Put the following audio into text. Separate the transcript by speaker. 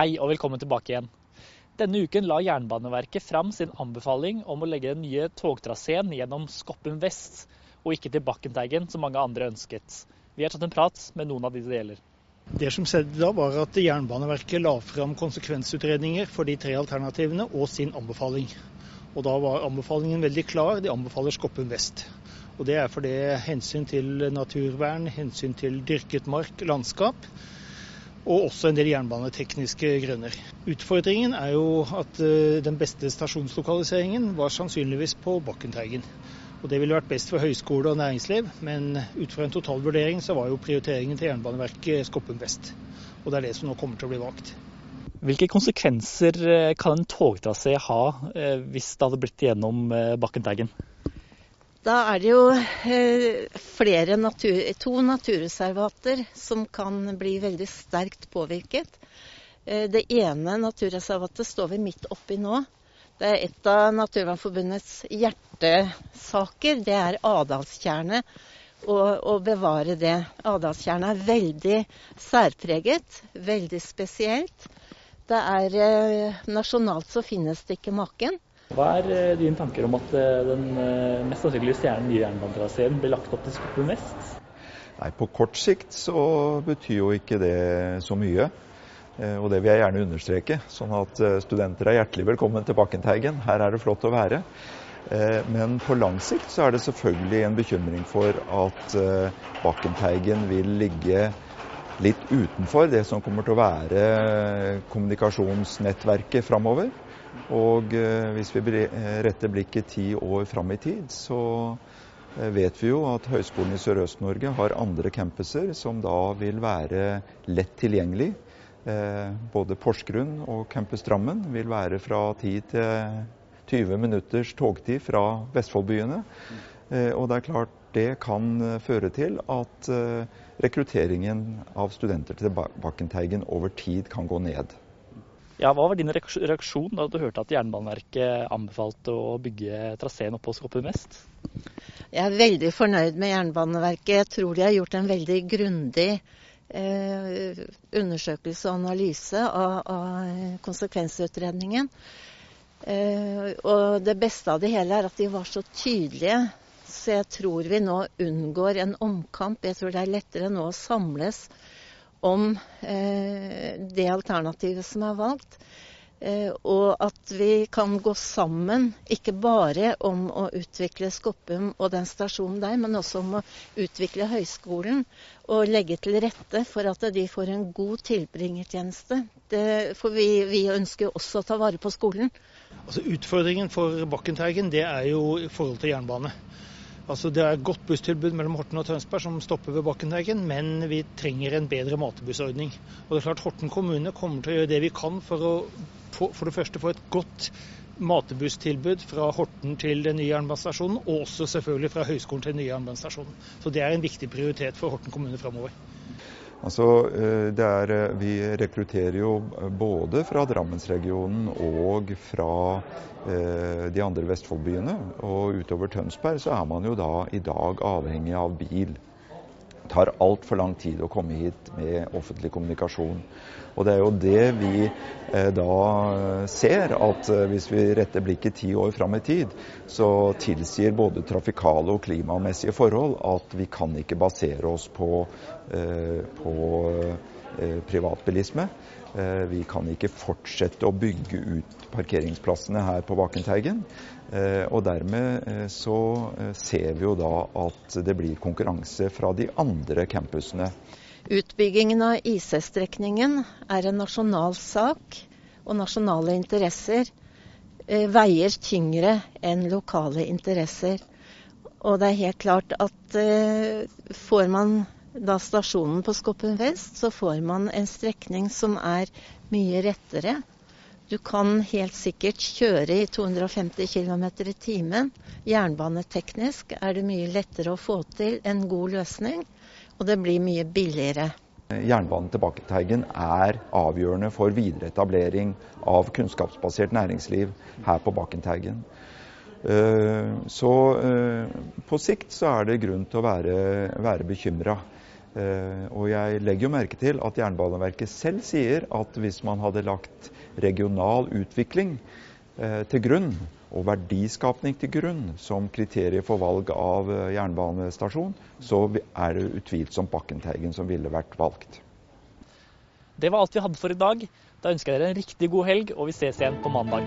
Speaker 1: Hei og velkommen tilbake igjen. Denne uken la Jernbaneverket fram sin anbefaling om å legge den nye togtraseen gjennom Skoppen vest, og ikke til Bakkenteigen, som mange andre ønsket. Vi har tatt en prat med noen av de det gjelder.
Speaker 2: Det som skjedde da, var at Jernbaneverket la fram konsekvensutredninger for de tre alternativene og sin anbefaling. Og Da var anbefalingen veldig klar. De anbefaler Skoppen vest. Og Det er fordi hensyn til naturvern, hensyn til dyrket mark, landskap, og også en del jernbanetekniske grunner. Utfordringen er jo at eh, den beste stasjonslokaliseringen var sannsynligvis på Bakkenteigen. Og Det ville vært best for høyskole og næringsliv, men ut fra en totalvurdering så var jo prioriteringen til Jernbaneverket Skoppum vest. Og det er det som nå kommer til å bli valgt.
Speaker 1: Hvilke konsekvenser eh, kan en togtrasé ha eh, hvis det hadde blitt gjennom Bakkenteigen?
Speaker 3: Da er det jo flere natur, to naturreservater som kan bli veldig sterkt påvirket. Det ene naturreservatet står vi midt oppi nå. Det er et av Naturvernforbundets hjertesaker. Det er Adalstjernet. Å bevare det. Adalstjernet er veldig særpreget, veldig spesielt. Det er Nasjonalt så finnes det ikke maken.
Speaker 1: Hva er eh, dine tanker om at eh, den eh, mest sannsynlige stjernen nye jernbanetraseen blir lagt opp til Skoppen vest?
Speaker 4: Nei, På kort sikt så betyr jo ikke det så mye. Og det vil jeg gjerne understreke, sånn at studenter er hjertelig velkommen til Bakkenteigen. Her er det flott å være. Men på lang sikt så er det selvfølgelig en bekymring for at Bakkenteigen vil ligge litt utenfor det som kommer til å være kommunikasjonsnettverket framover. Og eh, hvis vi eh, retter blikket ti år fram i tid, så eh, vet vi jo at Høgskolen i Sørøst-Norge har andre campuser som da vil være lett tilgjengelig. Både Porsgrunn og Campus Drammen vil være fra 10 til 20 minutters togtid fra Vestfoldbyene. Og det er klart det kan føre til at rekrutteringen av studenter til Bakkenteigen over tid kan gå ned.
Speaker 1: Ja, Hva var din reaksjon da du hørte at Jernbaneverket anbefalte å bygge traseen opp på Skoppum vest?
Speaker 3: Jeg er veldig fornøyd med Jernbaneverket. Jeg tror de har gjort en veldig grundig eh, undersøkelse og analyse av, av konsekvensutredningen. Eh, og det beste av det hele er at de var så tydelige. Så jeg tror vi nå unngår en omkamp. Jeg tror det er lettere nå å samles om eh, det alternativet som er valgt. Eh, og at vi kan gå sammen, ikke bare om å utvikle Skoppum og den stasjonen der, men også om å utvikle høyskolen og legge til rette for at de får en god tilbringertjeneste. Det, for vi, vi ønsker jo også å ta vare på skolen.
Speaker 2: Altså Utfordringen for Bakkenteigen det er jo i forhold til jernbane. Altså Det er et godt busstilbud mellom Horten og Tønsberg som stopper ved Bakkenveggen, men vi trenger en bedre matebussordning. Og det er klart Horten kommune kommer til å gjøre det vi kan for å for det første få et godt matebusstilbud fra Horten til den nye jernbanestasjonen, og også selvfølgelig fra høyskolen til den nye jernbanestasjonen. Så det er en viktig prioritet for Horten kommune framover.
Speaker 4: Altså, eh, er, eh, vi rekrutterer jo både fra Drammensregionen og fra eh, de andre Vestfoldbyene. Og utover Tønsberg så er man jo da i dag avhengig av bil. Tar altfor lang tid å komme hit med offentlig kommunikasjon. Og det er jo det vi eh, da ser, at eh, hvis vi retter blikket ti år fram i tid, så tilsier både trafikale og klimamessige forhold at vi kan ikke basere oss på Eh, på eh, privatbilisme. Eh, vi kan ikke fortsette å bygge ut parkeringsplassene her på Bakenteigen. Og dermed så ser vi jo da at det blir konkurranse fra de andre campusene.
Speaker 3: Utbyggingen av IC-strekningen er en nasjonal sak, og nasjonale interesser veier tyngre enn lokale interesser. Og det er helt klart at får man da stasjonen på Skoppen vest, så får man en strekning som er mye rettere. Du kan helt sikkert kjøre i 250 km i timen. Jernbaneteknisk er det mye lettere å få til en god løsning, og det blir mye billigere.
Speaker 4: Jernbanen til Teigen er avgjørende for videreetablering av kunnskapsbasert næringsliv her på Bakkenteigen. Eh, så eh, på sikt så er det grunn til å være, være bekymra. Eh, og jeg legger jo merke til at Jernbaneverket selv sier at hvis man hadde lagt regional utvikling eh, til grunn, og verdiskapning til grunn som kriterier for valg av eh, jernbanestasjon, så er det utvilsomt Bakkenteigen som ville vært valgt.
Speaker 1: Det var alt vi hadde for i dag. Da ønsker jeg dere en riktig god helg, og vi ses igjen på mandag.